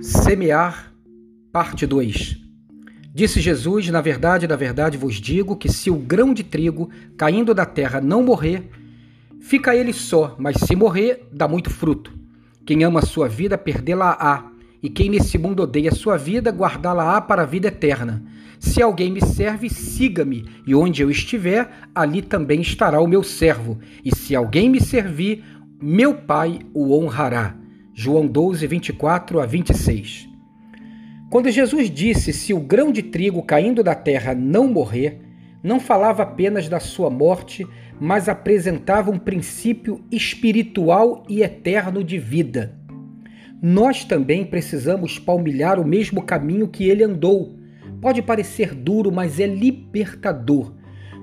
Semear, parte 2. Disse Jesus: Na verdade, na verdade vos digo que se o grão de trigo caindo da terra não morrer, fica ele só, mas se morrer, dá muito fruto. Quem ama a sua vida, perdê-la-á, e quem nesse mundo odeia a sua vida, guardá-la-á para a vida eterna. Se alguém me serve, siga-me, e onde eu estiver, ali também estará o meu servo. E se alguém me servir, meu Pai o honrará. João 12, 24 a 26. Quando Jesus disse: Se o grão de trigo caindo da terra não morrer, não falava apenas da sua morte, mas apresentava um princípio espiritual e eterno de vida. Nós também precisamos palmilhar o mesmo caminho que ele andou. Pode parecer duro, mas é libertador.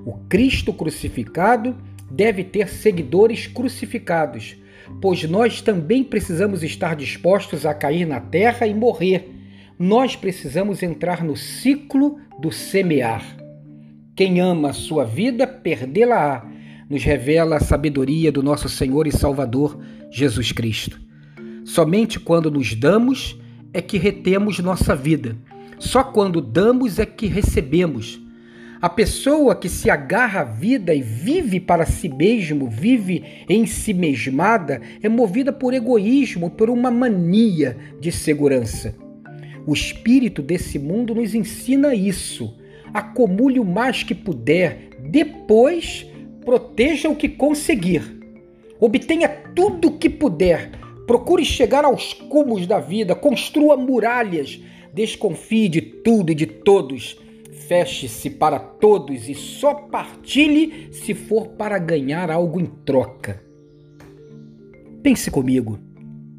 O Cristo crucificado deve ter seguidores crucificados pois nós também precisamos estar dispostos a cair na terra e morrer. Nós precisamos entrar no ciclo do semear. Quem ama a sua vida, perdê-la-á, nos revela a sabedoria do nosso Senhor e Salvador Jesus Cristo. Somente quando nos damos é que retemos nossa vida. Só quando damos é que recebemos. A pessoa que se agarra à vida e vive para si mesmo, vive em si mesmada, é movida por egoísmo, por uma mania de segurança. O espírito desse mundo nos ensina isso. Acumule o mais que puder, depois proteja o que conseguir. Obtenha tudo o que puder. Procure chegar aos cumos da vida, construa muralhas. Desconfie de tudo e de todos Feche-se para todos e só partilhe se for para ganhar algo em troca. Pense comigo: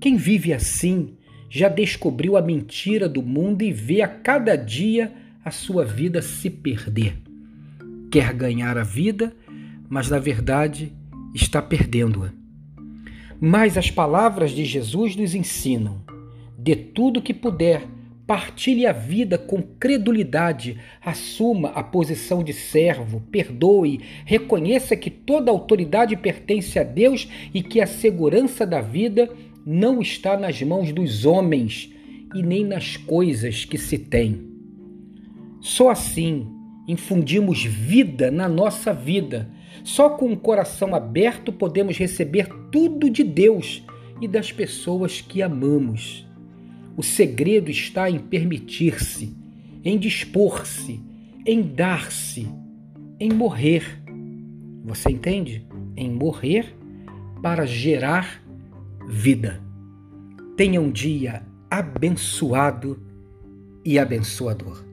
quem vive assim já descobriu a mentira do mundo e vê a cada dia a sua vida se perder. Quer ganhar a vida, mas na verdade está perdendo-a. Mas as palavras de Jesus nos ensinam: de tudo que puder, Partilhe a vida com credulidade, assuma a posição de servo, perdoe, reconheça que toda autoridade pertence a Deus e que a segurança da vida não está nas mãos dos homens e nem nas coisas que se têm. Só assim infundimos vida na nossa vida. Só com o coração aberto podemos receber tudo de Deus e das pessoas que amamos. O segredo está em permitir-se, em dispor-se, em dar-se, em morrer. Você entende? Em morrer para gerar vida. Tenha um dia abençoado e abençoador.